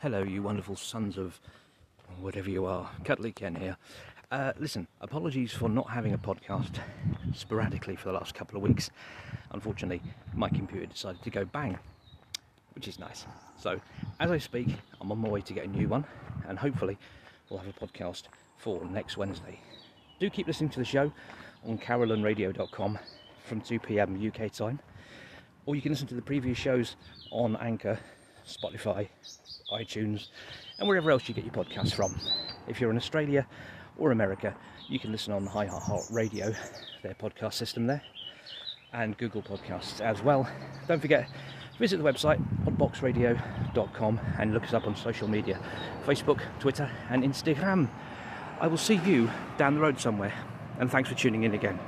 Hello, you wonderful sons of whatever you are. Cutley Ken here. Uh, listen, apologies for not having a podcast sporadically for the last couple of weeks. Unfortunately, my computer decided to go bang, which is nice. So, as I speak, I'm on my way to get a new one, and hopefully, we'll have a podcast for next Wednesday. Do keep listening to the show on carolanradio.com from 2 pm UK time, or you can listen to the previous shows on Anchor, Spotify, iTunes, and wherever else you get your podcasts from. If you're in Australia or America, you can listen on iHeartRadio, their podcast system there, and Google Podcasts as well. Don't forget, visit the website hotboxradio.com and look us up on social media Facebook, Twitter, and Instagram. I will see you down the road somewhere, and thanks for tuning in again.